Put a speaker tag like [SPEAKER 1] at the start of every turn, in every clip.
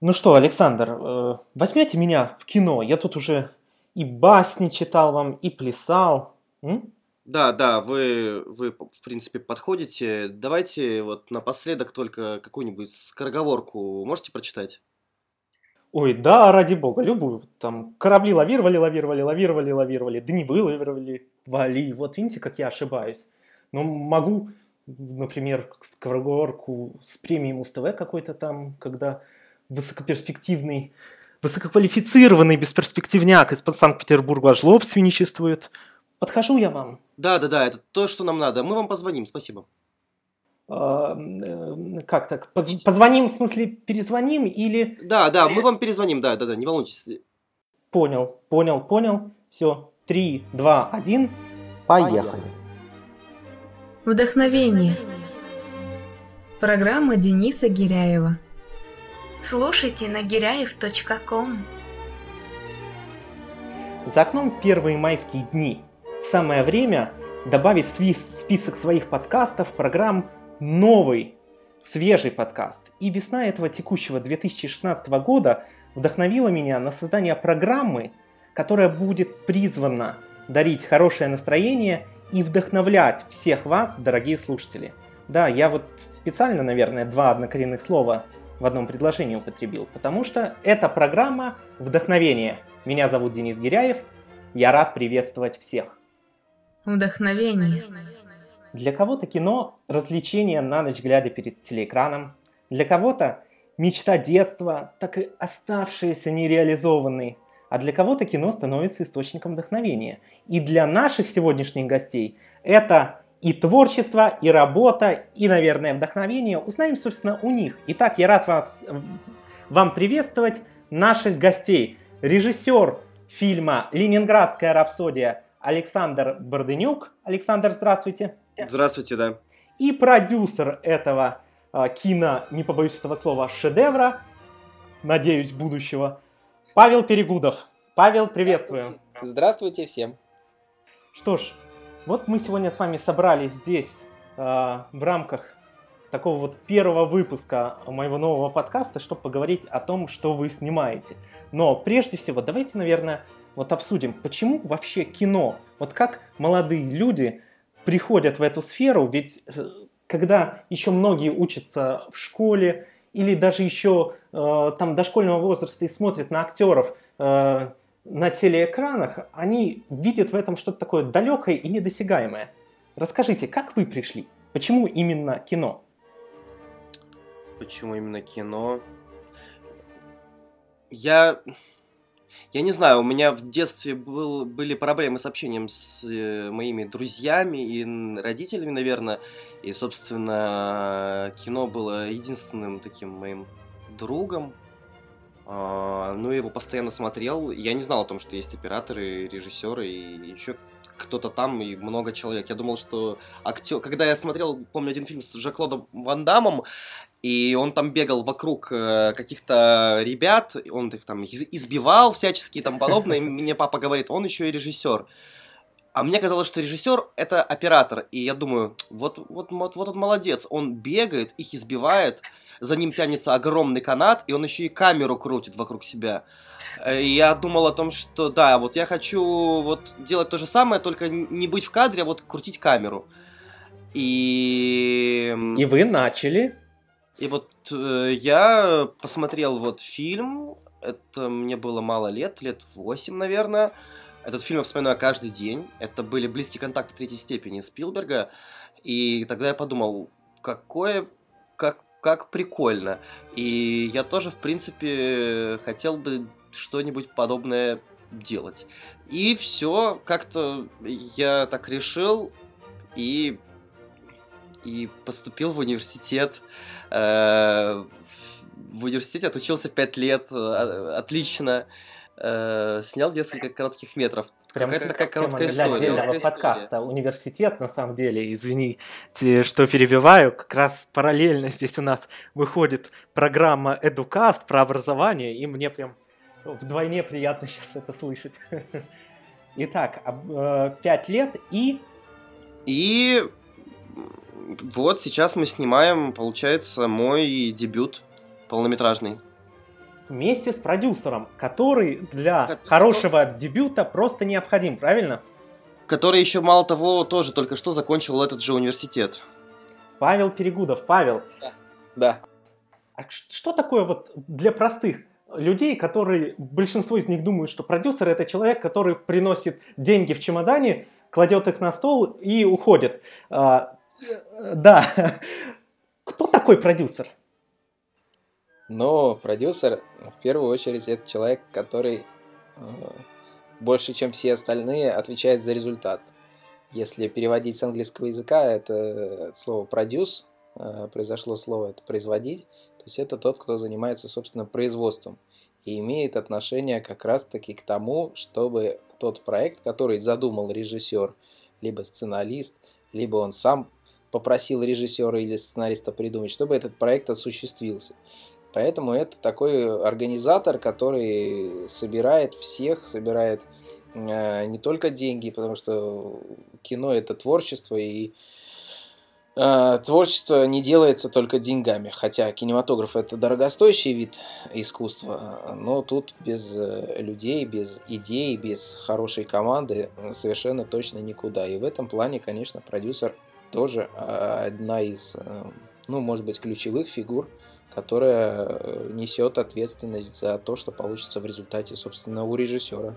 [SPEAKER 1] Ну что, Александр, э, возьмете меня в кино? Я тут уже и басни читал вам, и плясал. М?
[SPEAKER 2] Да, да, вы, вы, в принципе, подходите. Давайте вот напоследок только какую-нибудь скороговорку можете прочитать?
[SPEAKER 1] Ой, да, ради бога, любую. Там корабли лавировали, лавировали, лавировали, лавировали, дни вылавировали, вали. Вот видите, как я ошибаюсь. Но могу, например, скороговорку с премией Муз-ТВ какой-то там, когда высокоперспективный, высококвалифицированный бесперспективняк из-под Санкт-Петербурга аж лобственничествует. Подхожу я вам.
[SPEAKER 2] Да, да, да, это то, что нам надо. Мы вам позвоним, спасибо.
[SPEAKER 1] А, э, как так? Поз- позвоним, в смысле, перезвоним или...
[SPEAKER 2] Да, да, мы вам перезвоним, да, да, да, не волнуйтесь.
[SPEAKER 1] Понял, понял, понял. Все, три, два, один. Поехали.
[SPEAKER 3] Вдохновение. Программа Дениса Гиряева.
[SPEAKER 4] Слушайте на гиряев.ком.
[SPEAKER 1] За окном первые майские дни. Самое время добавить в список своих подкастов программ новый, свежий подкаст. И весна этого текущего 2016 года вдохновила меня на создание программы, которая будет призвана дарить хорошее настроение и вдохновлять всех вас, дорогие слушатели. Да, я вот специально, наверное, два однокоренных слова в одном предложении употребил, потому что это программа «Вдохновение». Меня зовут Денис Гиряев, я рад приветствовать всех.
[SPEAKER 3] Вдохновение.
[SPEAKER 1] Для кого-то кино – развлечение на ночь глядя перед телеэкраном. Для кого-то мечта детства, так и оставшаяся нереализованной. А для кого-то кино становится источником вдохновения. И для наших сегодняшних гостей это и творчество, и работа, и, наверное, вдохновение. Узнаем, собственно, у них. Итак, я рад вас, вам приветствовать наших гостей. Режиссер фильма «Ленинградская рапсодия» Александр Бордынюк. Александр, здравствуйте.
[SPEAKER 2] Здравствуйте, да.
[SPEAKER 1] И продюсер этого а, кино, не побоюсь этого слова, шедевра, надеюсь, будущего, Павел Перегудов. Павел, приветствую.
[SPEAKER 5] Здравствуйте всем.
[SPEAKER 1] Что ж, вот мы сегодня с вами собрались здесь э, в рамках такого вот первого выпуска моего нового подкаста, чтобы поговорить о том, что вы снимаете. Но прежде всего, давайте, наверное, вот обсудим, почему вообще кино, вот как молодые люди приходят в эту сферу, ведь э, когда еще многие учатся в школе или даже еще э, там дошкольного возраста и смотрят на актеров э, на телеэкранах, они видят в этом что-то такое далекое и недосягаемое. Расскажите, как вы пришли? Почему именно кино?
[SPEAKER 2] Почему именно кино? Я... Я не знаю, у меня в детстве был, были проблемы с общением с э, моими друзьями и родителями, наверное. И, собственно, кино было единственным таким моим другом. А, ну, я его постоянно смотрел. Я не знал о том, что есть операторы, режиссеры и еще кто-то там и много человек. Я думал, что актер... Когда я смотрел, помню, один фильм с Жаклодом Ван Дамом, и он там бегал вокруг э, каких-то ребят, он их там избивал всячески и там подобное, и мне папа говорит, он еще и режиссер. А мне казалось, что режиссер это оператор, и я думаю, вот, вот, вот, вот он молодец, он бегает, их избивает, за ним тянется огромный канат, и он еще и камеру крутит вокруг себя. И я думал о том, что да, вот я хочу вот делать то же самое, только не быть в кадре, а вот крутить камеру. И...
[SPEAKER 1] И вы начали
[SPEAKER 2] и вот э, я посмотрел вот фильм, это мне было мало лет, лет 8, наверное. Этот фильм я вспоминаю каждый день. Это были близкие контакты третьей степени Спилберга. И тогда я подумал, какое, как, как прикольно. И я тоже, в принципе, хотел бы что-нибудь подобное делать. И все, как-то я так решил и, и поступил в университет. Э, в университете отучился 5 лет, э, отлично. Э, снял несколько коротких метров.
[SPEAKER 1] Прям Какая-то такая короткая история. Для отдельного подкаста. Университет, на самом деле, извини, что перебиваю, как раз параллельно здесь у нас выходит программа Educast про образование, и мне прям вдвойне приятно сейчас это слышать. Итак, пять лет и...
[SPEAKER 2] И вот сейчас мы снимаем, получается, мой дебют полнометражный.
[SPEAKER 1] Вместе с продюсером, который для
[SPEAKER 2] Как-
[SPEAKER 1] хорошего дебюта просто необходим, правильно?
[SPEAKER 2] Который еще, мало того, тоже только что закончил этот же университет.
[SPEAKER 1] Павел Перегудов. Павел,
[SPEAKER 5] Да.
[SPEAKER 1] а ш- что такое вот для простых людей, которые, большинство из них думают, что продюсер это человек, который приносит деньги в чемодане, кладет их на стол и уходит. А, э, да. Кто такой продюсер?
[SPEAKER 5] Но продюсер, в первую очередь, это человек, который э, больше, чем все остальные, отвечает за результат. Если переводить с английского языка, это слово «продюс», э, произошло слово это «производить», то есть это тот, кто занимается, собственно, производством и имеет отношение как раз-таки к тому, чтобы тот проект, который задумал режиссер, либо сценарист, либо он сам попросил режиссера или сценариста придумать, чтобы этот проект осуществился. Поэтому это такой организатор, который собирает всех, собирает э, не только деньги, потому что кино это творчество, и э, творчество не делается только деньгами. Хотя кинематограф это дорогостоящий вид искусства, но тут без э, людей, без идей, без хорошей команды совершенно точно никуда. И в этом плане, конечно, продюсер тоже э, одна из, э, ну, может быть, ключевых фигур которая э, несет ответственность за то, что получится в результате, собственно, у режиссера.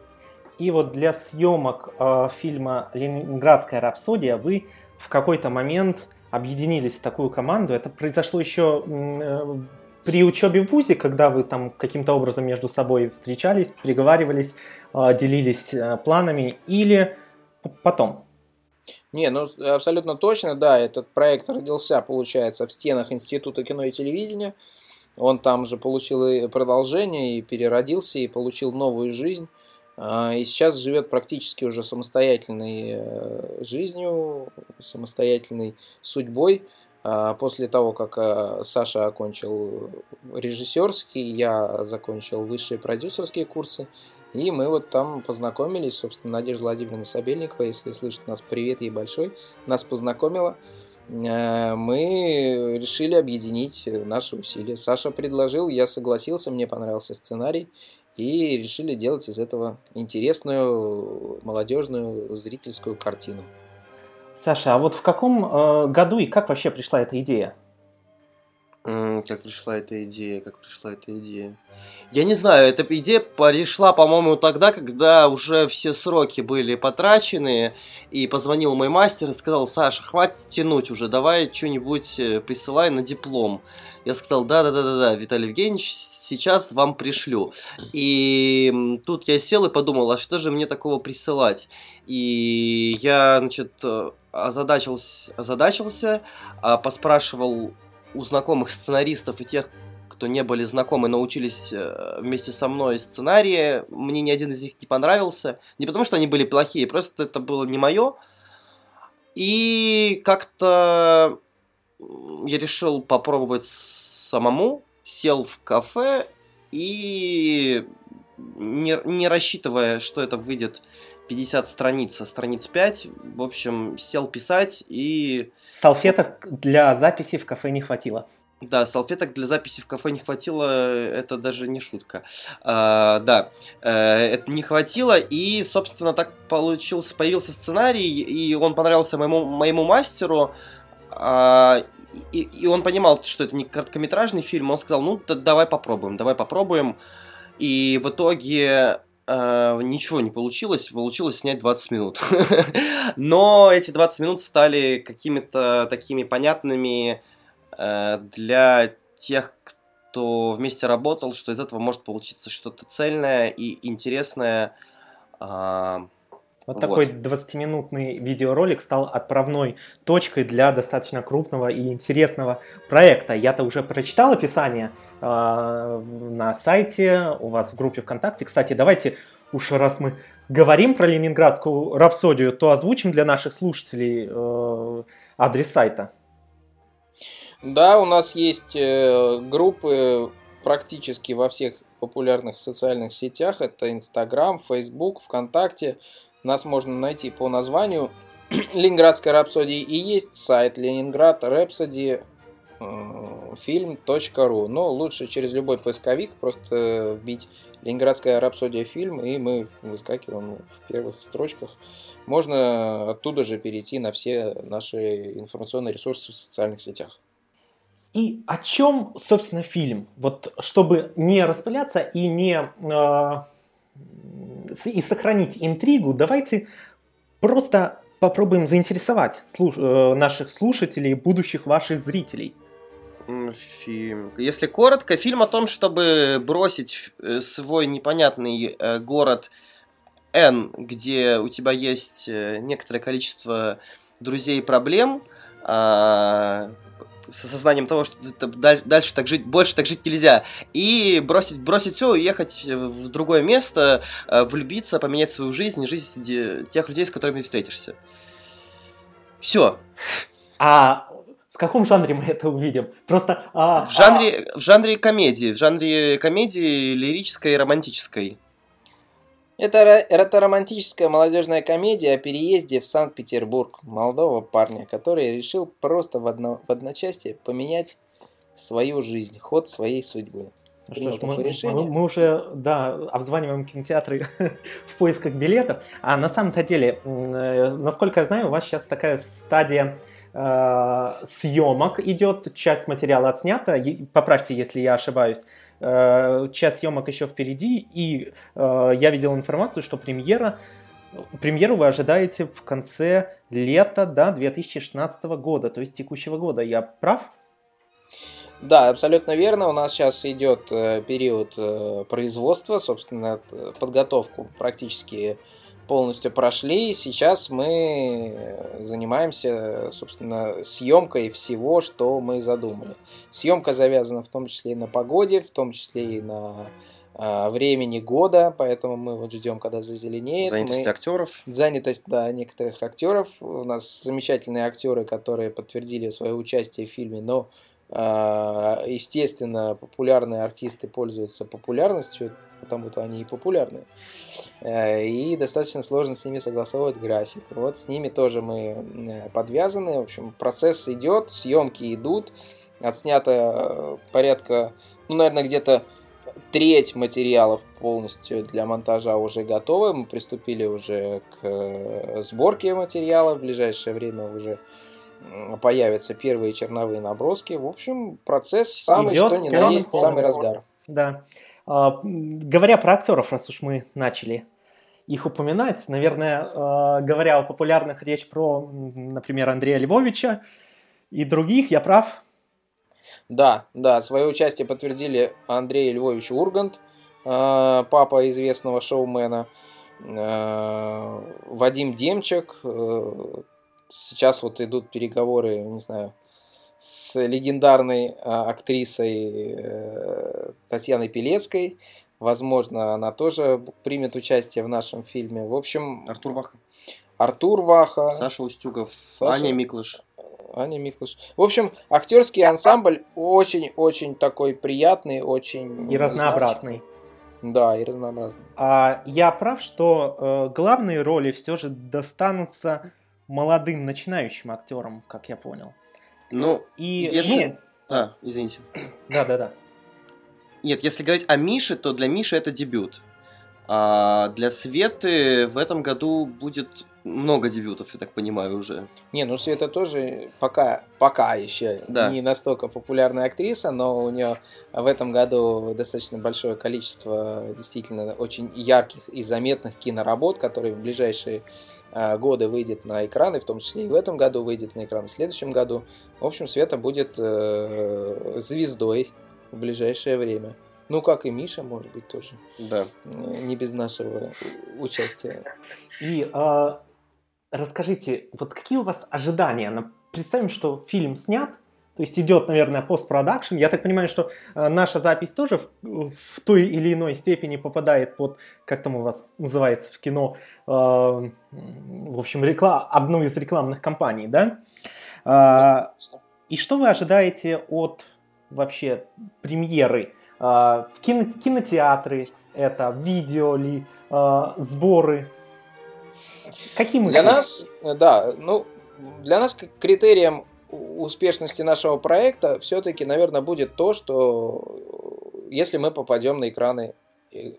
[SPEAKER 1] И вот для съемок э, фильма «Ленинградская рапсодия» вы в какой-то момент объединились в такую команду. Это произошло еще э, при учебе в ВУЗе, когда вы там каким-то образом между собой встречались, переговаривались, э, делились э, планами, или потом?
[SPEAKER 5] Не, ну абсолютно точно, да, этот проект родился, получается, в стенах Института кино и телевидения. Он там же получил и продолжение, и переродился, и получил новую жизнь. А, И сейчас живет практически уже самостоятельной э, жизнью, самостоятельной судьбой. А, После того, как э, Саша окончил режиссерский, я закончил высшие продюсерские курсы. И мы вот там познакомились, собственно, Надежда Владимировна Сабельникова, если слышит нас, привет ей большой, нас познакомила. Э, Мы решили объединить наши усилия. Саша предложил, я согласился, мне понравился сценарий. И решили делать из этого интересную, молодежную, зрительскую картину.
[SPEAKER 1] Саша, а вот в каком э, году и как вообще пришла эта идея?
[SPEAKER 2] Как пришла эта идея, как пришла эта идея. Я не знаю, эта идея пришла, по-моему, тогда, когда уже все сроки были потрачены, и позвонил мой мастер и сказал, Саша, хватит тянуть уже, давай что-нибудь э, присылай на диплом. Я сказал, да-да-да-да, Виталий Евгеньевич, сейчас вам пришлю. И тут я сел и подумал, а что же мне такого присылать? И я, значит, э, озадачился, озадачился а, поспрашивал у знакомых сценаристов и тех, кто не были знакомы, научились э, вместе со мной сценарии. Мне ни один из них не понравился. Не потому, что они были плохие, просто это было не мое. И как-то я решил попробовать самому. Сел в кафе и не, не рассчитывая, что это выйдет 50 страниц, а страниц 5, в общем, сел писать и
[SPEAKER 1] Салфеток для записи в кафе не хватило.
[SPEAKER 2] да, салфеток для записи в кафе не хватило, это даже не шутка. А, да, э, это не хватило, и, собственно, так получился, появился сценарий, и он понравился моему, моему мастеру, а, и, и он понимал, что это не короткометражный фильм, он сказал, ну, да, давай попробуем, давай попробуем, и в итоге э, ничего не получилось, получилось снять 20 минут. Но эти 20 минут стали какими-то такими понятными э, для тех, кто вместе работал, что из этого может получиться что-то цельное и интересное. А,
[SPEAKER 1] Вот,
[SPEAKER 2] Вот.
[SPEAKER 1] такой 20-минутный видеоролик стал отправной точкой для достаточно крупного и интересного проекта. Я-то уже прочитал описание э, на сайте, у вас в группе ВКонтакте. Кстати, давайте уж раз мы говорим про ленинградскую рапсодию, то озвучим для наших слушателей э, адрес сайта.
[SPEAKER 5] Да, у нас есть э, группы практически во всех популярных социальных сетях. Это Инстаграм, Фейсбук, ВКонтакте. Нас можно найти по названию Ленинградская рапсодия. И есть сайт Ленинград Рапсоди. Э, film.ru. Но лучше через любой поисковик просто вбить Ленинградская рапсодия фильм, и мы выскакиваем в первых строчках. Можно оттуда же перейти на все наши информационные ресурсы в социальных сетях.
[SPEAKER 1] И о чем, собственно, фильм? Вот чтобы не распыляться и не э, и сохранить интригу, давайте просто попробуем заинтересовать слуш э, наших слушателей, будущих ваших зрителей.
[SPEAKER 2] Фильм. Если коротко, фильм о том, чтобы бросить э, свой непонятный э, город Н, где у тебя есть некоторое количество друзей и проблем, а, с осознанием того, что дальше так жить, больше так жить нельзя, и бросить, бросить все, уехать в другое место, э, влюбиться, поменять свою жизнь, жизнь тех людей, с которыми ты встретишься. Все.
[SPEAKER 1] А в каком жанре мы это увидим? Просто а,
[SPEAKER 2] в жанре а... в жанре комедии, в жанре комедии лирической и романтической.
[SPEAKER 5] Это, это романтическая молодежная комедия о переезде в Санкт-Петербург молодого парня, который решил просто в, одно, в одночасье поменять свою жизнь, ход своей судьбы.
[SPEAKER 1] Ну что ж, мы, мы, мы уже, да, обзваниваем кинотеатры в поисках билетов. А на самом-то деле, э, насколько я знаю, у вас сейчас такая стадия э, съемок идет, часть материала отснята. Поправьте, если я ошибаюсь. Э, час съемок еще впереди, и э, я видел информацию, что премьера Премьеру вы ожидаете в конце лета да, 2016 года, то есть текущего года. Я прав?
[SPEAKER 5] Да, абсолютно верно. У нас сейчас идет э, период производства, собственно, подготовку практически полностью прошли. Сейчас мы занимаемся, собственно, съемкой всего, что мы задумали. Съемка завязана в том числе и на погоде, в том числе и на а, времени года, поэтому мы вот ждем, когда зазеленеет.
[SPEAKER 2] Занятость
[SPEAKER 5] мы...
[SPEAKER 2] актеров.
[SPEAKER 5] Занятость, да, некоторых актеров. У нас замечательные актеры, которые подтвердили свое участие в фильме, но естественно, популярные артисты пользуются популярностью, потому-то они и популярны. Э, и достаточно сложно с ними согласовывать график. Вот с ними тоже мы э, подвязаны. В общем, процесс идет, съемки идут. Отснято э, порядка, ну, наверное, где-то треть материалов полностью для монтажа уже готовы. Мы приступили уже к сборке материала. В ближайшее время уже появятся первые черновые наброски. В общем, процесс самый, Идет что ни на есть, самый разгар.
[SPEAKER 1] Да. А, говоря про актеров, раз уж мы начали их упоминать, наверное, а, говоря о популярных, речь про, например, Андрея Львовича и других, я прав?
[SPEAKER 5] Да, да, свое участие подтвердили Андрей Львович Ургант, а, папа известного шоумена, Вадим Демчик, сейчас вот идут переговоры, не знаю, с легендарной а, актрисой э, Татьяной Пелецкой. Возможно, она тоже примет участие в нашем фильме. В общем...
[SPEAKER 2] Артур Ваха.
[SPEAKER 5] Артур Ваха.
[SPEAKER 2] Саша Устюгов. Саша... Аня Миклыш.
[SPEAKER 5] Аня Миклыш. В общем, актерский ансамбль очень-очень такой приятный, очень...
[SPEAKER 1] И разнообразный.
[SPEAKER 5] Да, и разнообразный.
[SPEAKER 1] А я прав, что э, главные роли все же достанутся молодым начинающим актерам, как я понял.
[SPEAKER 2] Ну, и... Если... Ну... А, извините.
[SPEAKER 1] Да-да-да.
[SPEAKER 2] Нет, если говорить о Мише, то для Миши это дебют. А для Светы в этом году будет много дебютов, я так понимаю, уже.
[SPEAKER 5] Не, ну Света тоже пока, пока еще да. не настолько популярная актриса, но у нее в этом году достаточно большое количество действительно очень ярких и заметных киноработ, которые в ближайшие Э, годы выйдет на экраны, в том числе и в этом году выйдет на экран, в следующем году. В общем, Света будет э, звездой в ближайшее время. Ну, как и Миша, может быть, тоже.
[SPEAKER 2] Да.
[SPEAKER 5] Э, не без нашего участия.
[SPEAKER 1] И э, расскажите, вот какие у вас ожидания? Представим, что фильм снят, то есть идет, наверное, постпродакшн. Я так понимаю, что э, наша запись тоже в, в той или иной степени попадает под, как там у вас называется в кино, э, в общем, реклам, одну из рекламных кампаний, да? Э, и что вы ожидаете от вообще премьеры? Э, в кино, кинотеатры это, видео ли, э, сборы?
[SPEAKER 5] Какие мы? Для нас, да, ну, для нас критерием успешности нашего проекта все-таки, наверное, будет то, что если мы попадем на экраны э,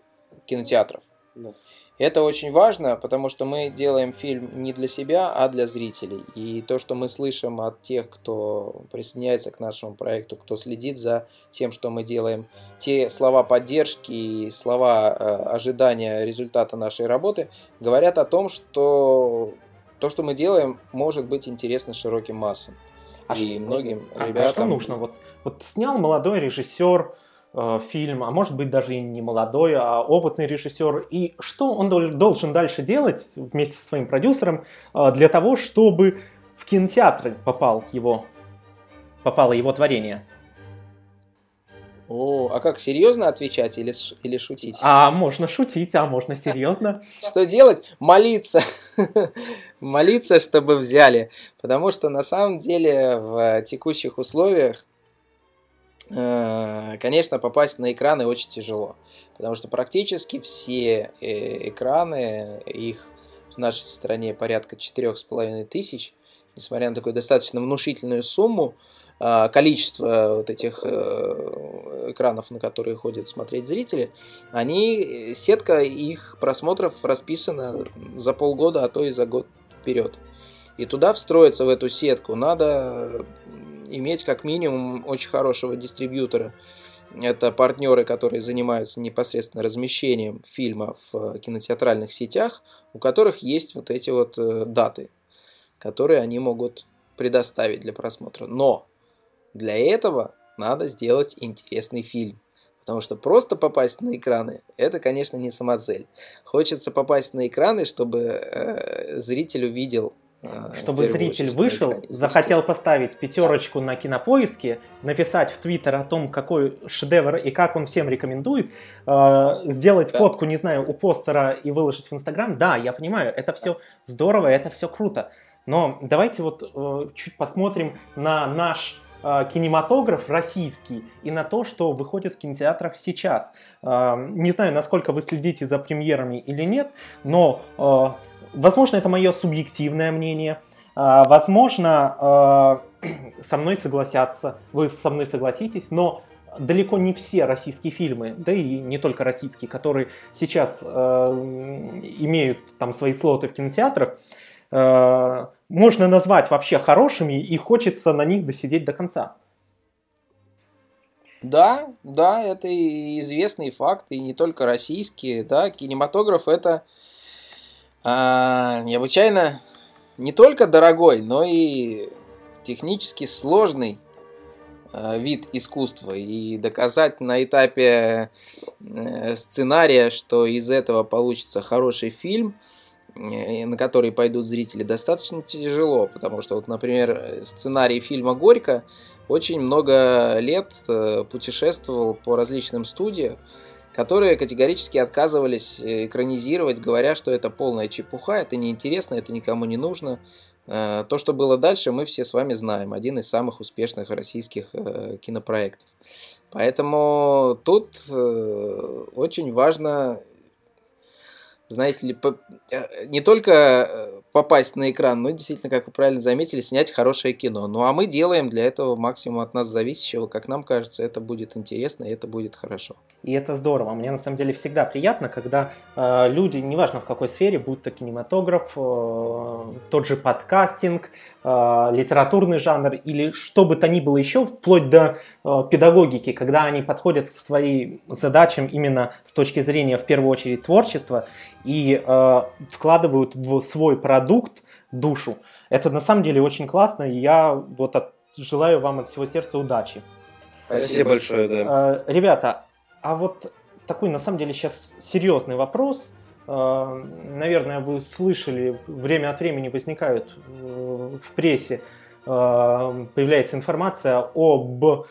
[SPEAKER 5] кинотеатров.
[SPEAKER 2] Да.
[SPEAKER 5] Это очень важно, потому что мы делаем фильм не для себя, а для зрителей. И то, что мы слышим от тех, кто присоединяется к нашему проекту, кто следит за тем, что мы делаем, те слова поддержки и слова э, ожидания результата нашей работы говорят о том, что то, что мы делаем, может быть интересно широким массам.
[SPEAKER 1] А
[SPEAKER 5] и
[SPEAKER 1] что-
[SPEAKER 5] многим
[SPEAKER 1] А- а
[SPEAKER 5] ребятам.
[SPEAKER 1] что нужно? Вот, вот снял молодой режиссер э, фильм, а может быть даже и не молодой, а опытный режиссер. И что он дол- должен дальше делать вместе со своим продюсером э, для того, чтобы в кинотеатры попал его, попало его творение?
[SPEAKER 5] О, а как серьезно отвечать или, или шутить?
[SPEAKER 1] А можно шутить, а можно серьезно.
[SPEAKER 5] Что делать? Молиться. Молиться, чтобы взяли. Потому что на самом деле в текущих условиях, э, конечно, попасть на экраны очень тяжело. Потому что практически все э, экраны, их в нашей стране порядка 4,5 тысяч, несмотря на такую достаточно внушительную сумму, а, количество вот этих э, экранов, на которые ходят смотреть зрители, они, сетка их просмотров расписана за полгода, а то и за год вперед. И туда встроиться в эту сетку надо иметь как минимум очень хорошего дистрибьютора. Это партнеры, которые занимаются непосредственно размещением фильма в кинотеатральных сетях, у которых есть вот эти вот э, даты, которые они могут предоставить для просмотра. Но для этого надо сделать интересный фильм. Потому что просто попасть на экраны, это, конечно, не самоцель. Хочется попасть на экраны, чтобы э, зритель увидел. э,
[SPEAKER 1] Чтобы зритель
[SPEAKER 5] очередь
[SPEAKER 1] вышел,
[SPEAKER 5] экране.
[SPEAKER 1] захотел поставить пятерочку на кинопоиске, написать в Твиттер о том, какой шедевр и как он всем рекомендует, э, сделать
[SPEAKER 5] Да.
[SPEAKER 1] фотку, не знаю, у постера и выложить в Инстаграм. Да, я понимаю, это все здорово, это все круто. Но давайте вот э, чуть посмотрим на наш кинематограф российский и на то, что выходит в кинотеатрах сейчас. Э, Не знаю, насколько вы следите за премьерами или нет, но, э, возможно, это мое субъективное мнение. Э, Возможно, э, со мной согласятся, вы со мной согласитесь, но далеко не все российские фильмы, да и не только российские, которые сейчас э, имеют там свои слоты в кинотеатрах, э, можно назвать вообще хорошими, и хочется на них досидеть до конца.
[SPEAKER 5] Да, да, это и известный факт, и не только российские, да, кинематограф это а, необычайно не только дорогой, но и технически сложный а, вид искусства. И доказать на этапе э, сценария, что из этого получится хороший фильм, на который пойдут зрители, достаточно тяжело, потому что, вот, например, сценарий фильма «Горько» очень много лет э, путешествовал по различным студиям, которые категорически отказывались э, экранизировать, говоря, что это полная чепуха, это неинтересно, это никому не нужно. Э, То, что было дальше, мы все с вами знаем. Один из самых успешных российских э, кинопроектов. Поэтому тут э, очень важно, знаете ли, по- э, не только э, попасть на экран, но действительно, как вы правильно заметили, снять хорошее кино. Ну а мы делаем для этого максимум от нас зависящего. Как нам кажется, это будет интересно и это будет хорошо.
[SPEAKER 1] И это здорово. Мне на самом деле всегда приятно, когда э, люди, неважно в какой сфере, будь то кинематограф, э, тот же подкастинг, литературный жанр или что бы то ни было еще, вплоть до э, педагогики, когда они подходят к своим задачам именно с точки зрения, в первую очередь, творчества и э, вкладывают в свой продукт душу. Это на самом деле очень классно, и я вот от- желаю вам от всего сердца удачи.
[SPEAKER 2] Спасибо большое, да.
[SPEAKER 1] Э, Ребята, а вот такой на самом деле сейчас серьезный вопрос. Э, Наверное, вы слышали, время от времени возникают э, в прессе, э, появляется информация об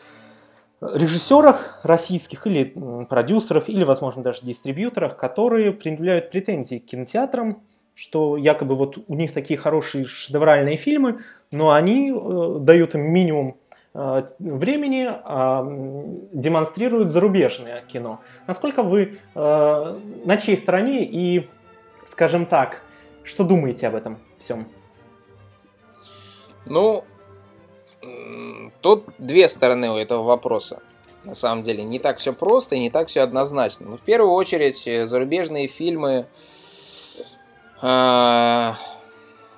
[SPEAKER 1] режиссерах российских или продюсерах, или, возможно, даже дистрибьюторах, которые предъявляют претензии к кинотеатрам, что якобы вот у них такие хорошие шедевральные фильмы, но они дают им минимум времени, а, м, демонстрируют зарубежное кино. Насколько вы э, на чьей стороне и, скажем так, что думаете об этом всем?
[SPEAKER 5] Ну, тут две стороны у этого вопроса. На самом деле, не так все просто и не так все однозначно. Но в первую очередь, э, зарубежные фильмы э,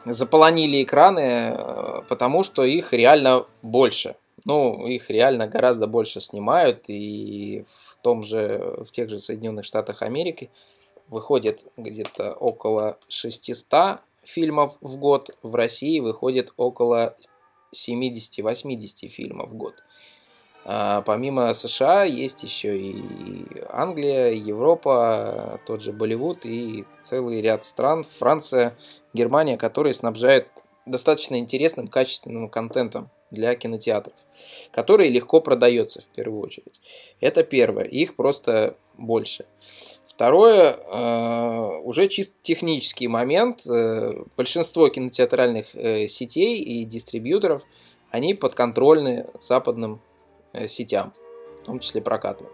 [SPEAKER 5] заполонили экраны, э, потому что их реально больше. Ну, их реально гораздо больше снимают, и в том же, в тех же Соединенных Штатах Америки выходит где-то около 600 фильмов в год, в России выходит около 70-80 фильмов в год. А помимо США есть еще и Англия, Европа, тот же Болливуд и целый ряд стран, Франция, Германия, которые снабжают достаточно интересным, качественным контентом для кинотеатров, который легко продается в первую очередь. Это первое, их просто больше. Второе, э, уже чисто технический момент. Э, большинство кинотеатральных э, сетей и дистрибьюторов, они подконтрольны западным сетям, в том числе прокатным.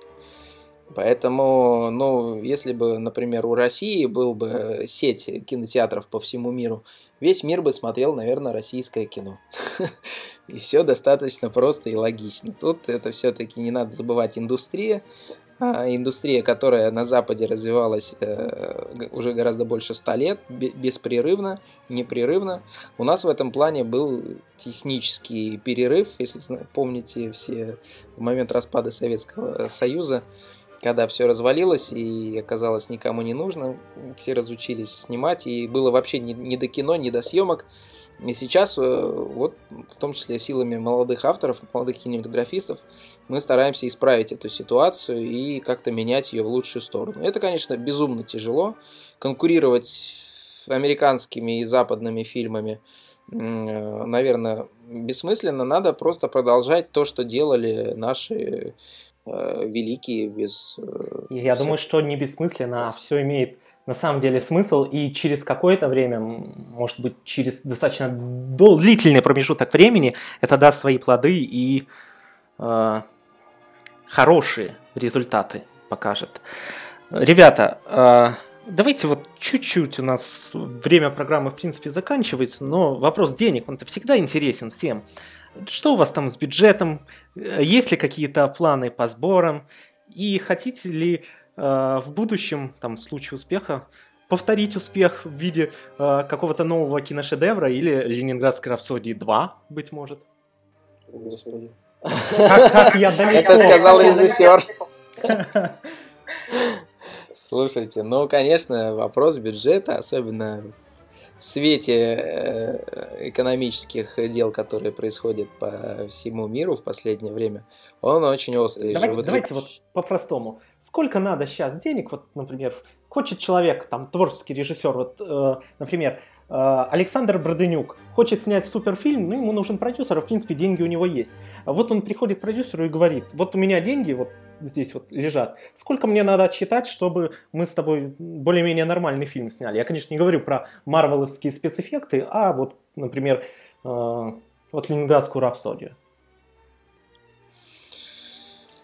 [SPEAKER 5] Поэтому, ну, если бы, например, у России был бы сеть кинотеатров по всему миру, весь мир бы смотрел, наверное, российское кино. И все достаточно просто и логично. Тут это все-таки не надо забывать индустрия, а, индустрия, которая на Западе развивалась э, уже гораздо больше ста лет, беспрерывно, непрерывно. У нас в этом плане был технический перерыв, если помните все в момент распада Советского Союза, когда все развалилось и оказалось никому не нужно, все разучились снимать, и было вообще не, не до кино, не до съемок. И сейчас, э, вот, в том числе силами молодых авторов, молодых кинематографистов, мы стараемся исправить эту ситуацию и как-то менять ее в лучшую сторону. Это, конечно, безумно тяжело. Конкурировать американскими и западными фильмами, э, наверное, бессмысленно. Надо просто продолжать то, что делали наши великие без...
[SPEAKER 1] Я всех... думаю, что не бессмысленно, а все имеет на самом деле смысл, и через какое-то время, может быть, через достаточно длительный промежуток времени, это даст свои плоды и э, хорошие результаты покажет. Ребята, э, давайте вот чуть-чуть у нас время программы, в принципе, заканчивается, но вопрос денег, он-то всегда интересен всем. Что у вас там с бюджетом? Есть ли какие-то планы по сборам? И хотите ли Э, в будущем, там, в случае успеха, повторить успех в виде э, какого-то нового киношедевра или Ленинградской рапсодии 2, быть может.
[SPEAKER 5] Господи. Как, как я далеко. Это сказал режиссер. Слушайте, ну, конечно, вопрос бюджета, особенно в свете э, экономических дел, которые происходят по всему миру в последнее время, он очень острый.
[SPEAKER 1] Давайте, давайте вот по-простому. Сколько надо сейчас денег, вот, например, хочет человек, там, творческий режиссер, вот, э, например, Александр Броденюк хочет снять суперфильм, ну, ему нужен продюсер, а в принципе деньги у него есть. Вот он приходит к продюсеру и говорит, вот у меня деньги, вот здесь вот лежат. Сколько мне надо отсчитать, чтобы мы с тобой более-менее нормальный фильм сняли? Я, конечно, не говорю про марвеловские спецэффекты, а вот, например, э, вот Ленинградскую рапсодию.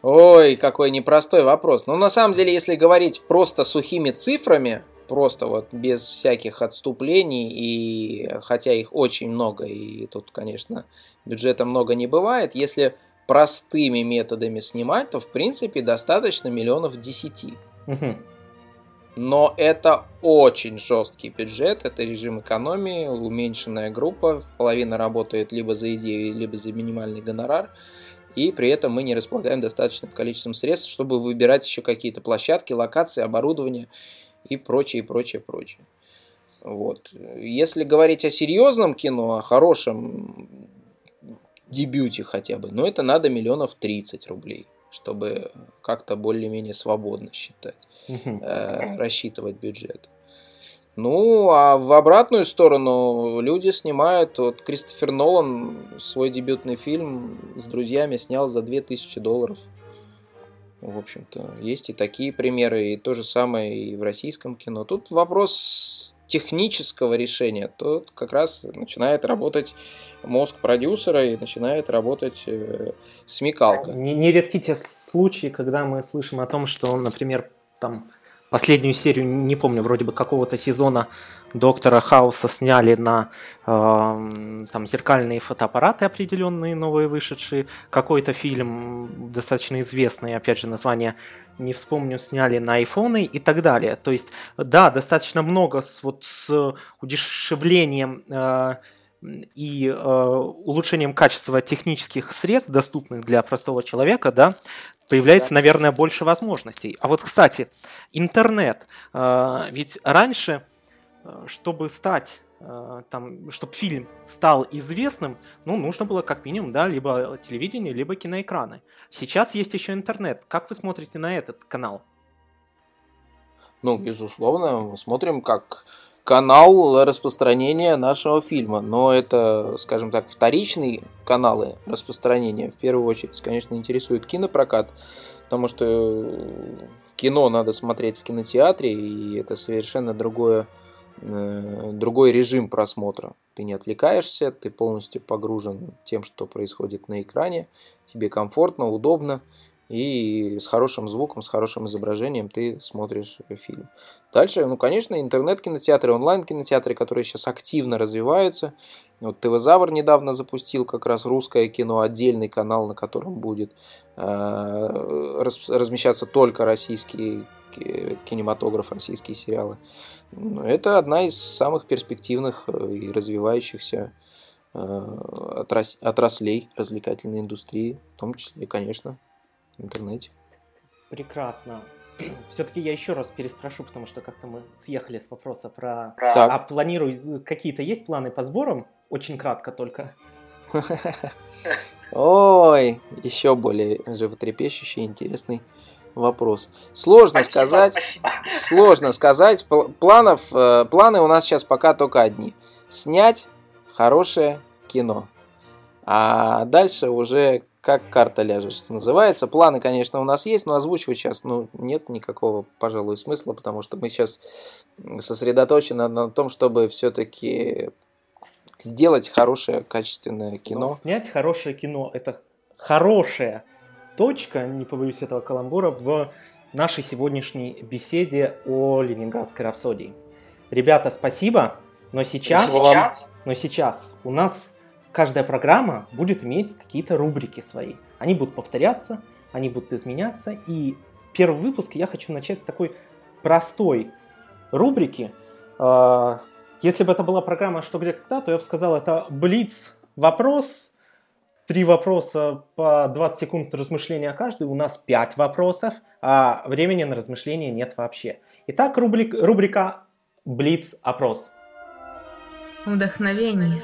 [SPEAKER 5] Ой, какой непростой вопрос. Ну, на самом деле, если говорить просто сухими цифрами, просто вот без всяких отступлений, и хотя их очень много, и тут, конечно, бюджета много не бывает, если простыми методами снимать, то в принципе достаточно миллионов десяти. Но это очень жесткий бюджет, это режим экономии, уменьшенная группа, половина работает либо за идею, либо за минимальный гонорар, и при этом мы не располагаем достаточным количеством средств, чтобы выбирать еще какие-то площадки, локации, оборудование и прочее, прочее, прочее. Вот. Если говорить о серьезном кино, о хорошем, дебюте хотя бы, но это надо миллионов 30 рублей, чтобы как-то более-менее свободно считать, э, рассчитывать бюджет. Ну, а в обратную сторону люди снимают. Вот Кристофер Нолан свой дебютный фильм с друзьями снял за 2000 долларов. В общем-то, есть и такие примеры, и то же самое и в российском кино. Тут вопрос технического решения, то как раз начинает работать мозг продюсера и начинает работать э, смекалка.
[SPEAKER 1] Не, не редки те случаи, когда мы слышим о том, что, например, там последнюю серию, не помню, вроде бы какого-то сезона Доктора Хауса сняли на э, там зеркальные фотоаппараты определенные, новые вышедшие. Какой-то фильм достаточно известный, опять же, название не вспомню, сняли на айфоны и так далее. То есть, да, достаточно много с, вот, с удешевлением э, и э, улучшением качества технических средств, доступных для простого человека, да, появляется, наверное, больше возможностей. А вот, кстати, интернет. Э, ведь раньше, чтобы стать э, там, чтобы фильм стал известным, ну, нужно было как минимум, да, либо телевидение, либо киноэкраны. Сейчас есть еще интернет. Как вы смотрите на этот канал?
[SPEAKER 5] Ну, безусловно, смотрим как канал распространения нашего фильма. Но это, скажем так, вторичные каналы распространения. В первую очередь, конечно, интересует кинопрокат, потому что кино надо смотреть в кинотеатре, и это совершенно другое, э, другой режим просмотра. Ты не отвлекаешься, ты полностью погружен тем, что происходит на экране, тебе комфортно, удобно, и с хорошим звуком, с хорошим изображением ты смотришь фильм. Дальше, ну, конечно, интернет-кинотеатры, онлайн-кинотеатры, которые сейчас активно развиваются. Вот ТВ-Завр недавно запустил как раз русское кино, отдельный канал, на котором будет э, размещаться только российский кинематограф, российские сериалы. Это одна из самых перспективных э, и развивающихся э, отраслей развлекательной индустрии, в том числе, конечно, в интернете.
[SPEAKER 1] Прекрасно. Все-таки я еще раз переспрошу, потому что как-то мы съехали с вопроса про...
[SPEAKER 5] Так.
[SPEAKER 1] А планирую... Какие-то есть планы по сборам? Очень кратко только.
[SPEAKER 5] Ой, еще более животрепещущий, интересный вопрос. Сложно спасибо, сказать. Спасибо. Сложно сказать. Планов, э, планы у нас сейчас пока только одни. Снять хорошее кино. А дальше уже как карта ляжет, что называется. Планы, конечно, у нас есть, но озвучивать сейчас ну, нет никакого, пожалуй, смысла, потому что мы сейчас сосредоточены на том, чтобы все-таки сделать хорошее, качественное кино.
[SPEAKER 1] Снять хорошее кино – это хорошая точка, не побоюсь этого каламбура, в нашей сегодняшней беседе о Ленинградской рапсодии. Ребята, спасибо, но сейчас, сейчас, но сейчас у нас каждая программа будет иметь какие-то рубрики свои. Они будут повторяться, они будут изменяться. И первый выпуск я хочу начать с такой простой рубрики. А, если бы это была программа «Что, где, когда», то я бы сказал, это блиц вопрос, три вопроса по 20 секунд размышления каждый. У нас 5 вопросов, а времени на размышления нет вообще. Итак, рубрик, рубрика «Блиц опрос».
[SPEAKER 3] Вдохновение.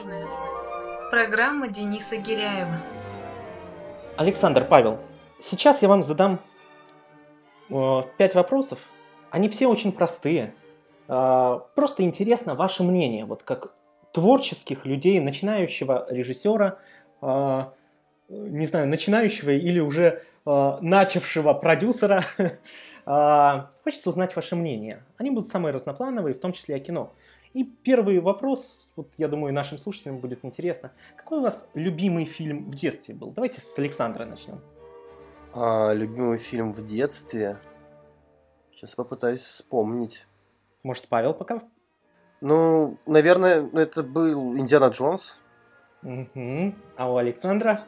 [SPEAKER 4] Программа Дениса Гиряева.
[SPEAKER 1] Александр, Павел, сейчас я вам задам э, вопросов. Они все очень простые. Э, просто интересно ваше мнение, вот как творческих людей, начинающего режиссера, не знаю, начинающего или уже э, начавшего продюсера. э, хочется узнать ваше мнение. Они будут самые разноплановые, в том числе о кино. И первый вопрос, вот я думаю, нашим слушателям будет интересно. Какой у вас любимый фильм в детстве был? Давайте с Александра начнем.
[SPEAKER 2] А, любимый фильм в детстве? Сейчас попытаюсь вспомнить.
[SPEAKER 1] Может, Павел пока?
[SPEAKER 2] Ну, наверное, это был Индиана Джонс.
[SPEAKER 1] Угу. А у Александра?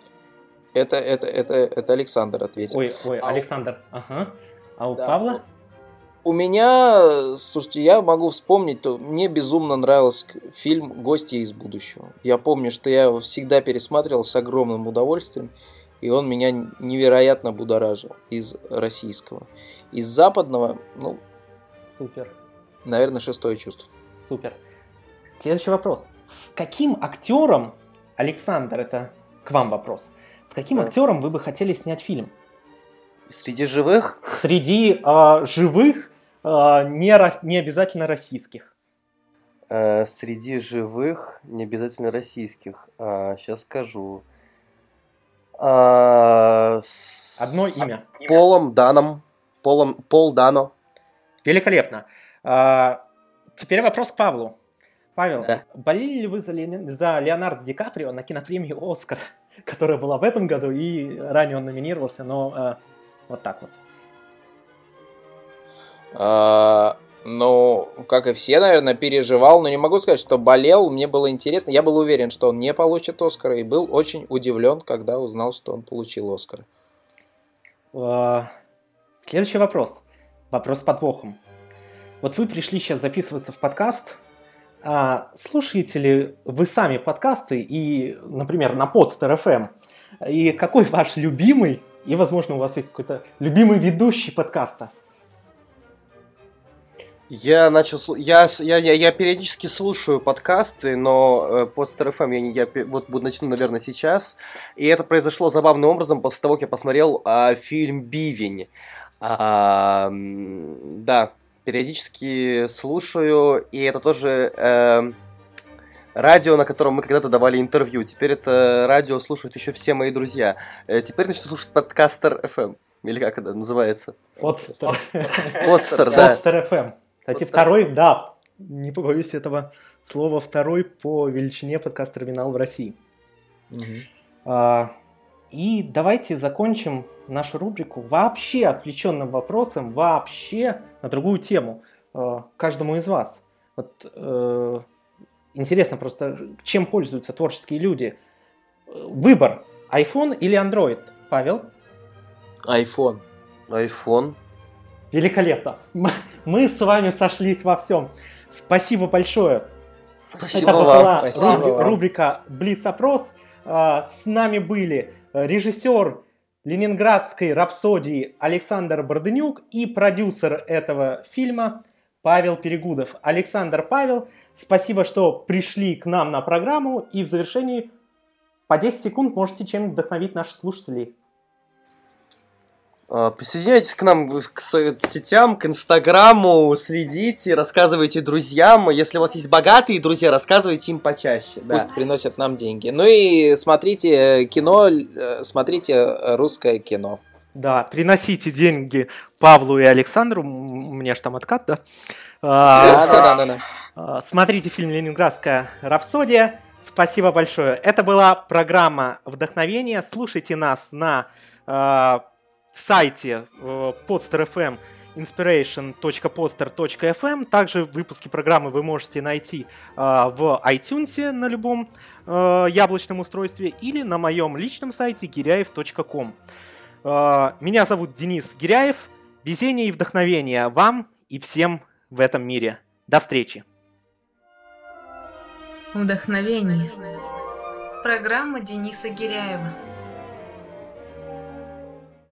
[SPEAKER 5] Это, это, это, это Александр ответил.
[SPEAKER 1] Ой, ой, а Александр. У... Ага. А у да, Павла?
[SPEAKER 5] У меня, слушайте, я могу вспомнить, то мне безумно нравился фильм «Гости из будущего». Я помню, что я его всегда пересматривал с огромным удовольствием, и он меня невероятно будоражил из российского. Из западного, ну...
[SPEAKER 1] Супер.
[SPEAKER 5] Наверное, шестое чувство.
[SPEAKER 1] Супер. Следующий вопрос. С каким актером, Александр, это к вам вопрос, с каким да. актером вы бы хотели снять фильм?
[SPEAKER 2] Среди живых?
[SPEAKER 1] Среди э, живых а, не, не обязательно российских.
[SPEAKER 2] Э, среди живых, не обязательно российских. А, сейчас скажу. А,
[SPEAKER 1] с... Одно имя.
[SPEAKER 2] Полом Даном. Полом, Пол Дано.
[SPEAKER 1] Великолепно. А, теперь вопрос к Павлу. Павел, да. болели ли вы за, Ле... за Леонардо Ди Каприо на кинопремию «Оскар», которая была в этом году, и ранее он номинировался, но а, вот так вот.
[SPEAKER 5] А, ну, как и все, наверное, переживал, но не могу сказать, что болел, мне было интересно. Я был уверен, что он не получит Оскара, и был очень удивлен, когда узнал, что он получил Оскар.
[SPEAKER 1] А, следующий вопрос. Вопрос с подвохом. Вот вы пришли сейчас записываться в подкаст, а слушаете ли вы сами подкасты и, например, на Podster FM? И какой ваш любимый, и, возможно, у вас есть какой-то любимый ведущий подкаста?
[SPEAKER 2] Я начал, я, я, я, я периодически слушаю подкасты, но э, под Star FM я, я вот буду начну, наверное, сейчас. И это произошло забавным образом после того, как я посмотрел а, фильм Бивень. А, да, периодически слушаю, и это тоже э, радио, на котором мы когда-то давали интервью. Теперь это радио слушают еще все мои друзья. Э, теперь начну слушать подкастер FM. Или как это называется?
[SPEAKER 1] Подстер.
[SPEAKER 2] Подстер, да.
[SPEAKER 1] Подстер FM. Кстати, второй, да, не побоюсь этого слова, второй по величине подкаст-терминал в России.
[SPEAKER 5] Угу.
[SPEAKER 1] А, и давайте закончим нашу рубрику вообще отвлеченным вопросом, вообще на другую тему э, каждому из вас. Вот, э, интересно просто, чем пользуются творческие люди. Выбор, iPhone или Android, Павел?
[SPEAKER 5] iPhone.
[SPEAKER 2] iPhone.
[SPEAKER 1] Великолепно. Мы с вами сошлись во всем. Спасибо большое.
[SPEAKER 2] Спасибо
[SPEAKER 1] Это
[SPEAKER 2] вам.
[SPEAKER 1] была
[SPEAKER 5] Спасибо
[SPEAKER 1] рубри-
[SPEAKER 5] вам.
[SPEAKER 1] рубрика Блиц-опрос. А, С нами были режиссер Ленинградской рапсодии Александр Бордынюк и продюсер этого фильма Павел Перегудов. Александр Павел, спасибо, что пришли к нам на программу. И в завершении по 10 секунд можете чем вдохновить наших слушателей.
[SPEAKER 2] А, Присоединяйтесь к нам к соцсетям, к Инстаграму, следите, рассказывайте друзьям. Если у вас есть богатые друзья, рассказывайте им почаще. да.
[SPEAKER 5] Пусть приносят нам деньги. Ну и смотрите кино, э, смотрите русское кино.
[SPEAKER 1] Да, приносите деньги Павлу и Александру. М, У меня же там откат, да?
[SPEAKER 5] Да, да, да, да.
[SPEAKER 1] Смотрите фильм «Ленинградская рапсодия». Спасибо большое. Это была программа «Вдохновение». Слушайте нас на э, сайте э, podster.fm inspiration.poster.fm. Также выпуски программы вы можете найти э, в iTunes на любом э, яблочном устройстве или на моем личном сайте girяев.com. Э, Меня зовут Денис Гиряев. Везение и вдохновение вам и всем в этом мире. До встречи.
[SPEAKER 3] Вдохновение.
[SPEAKER 4] Программа Дениса Гиряева.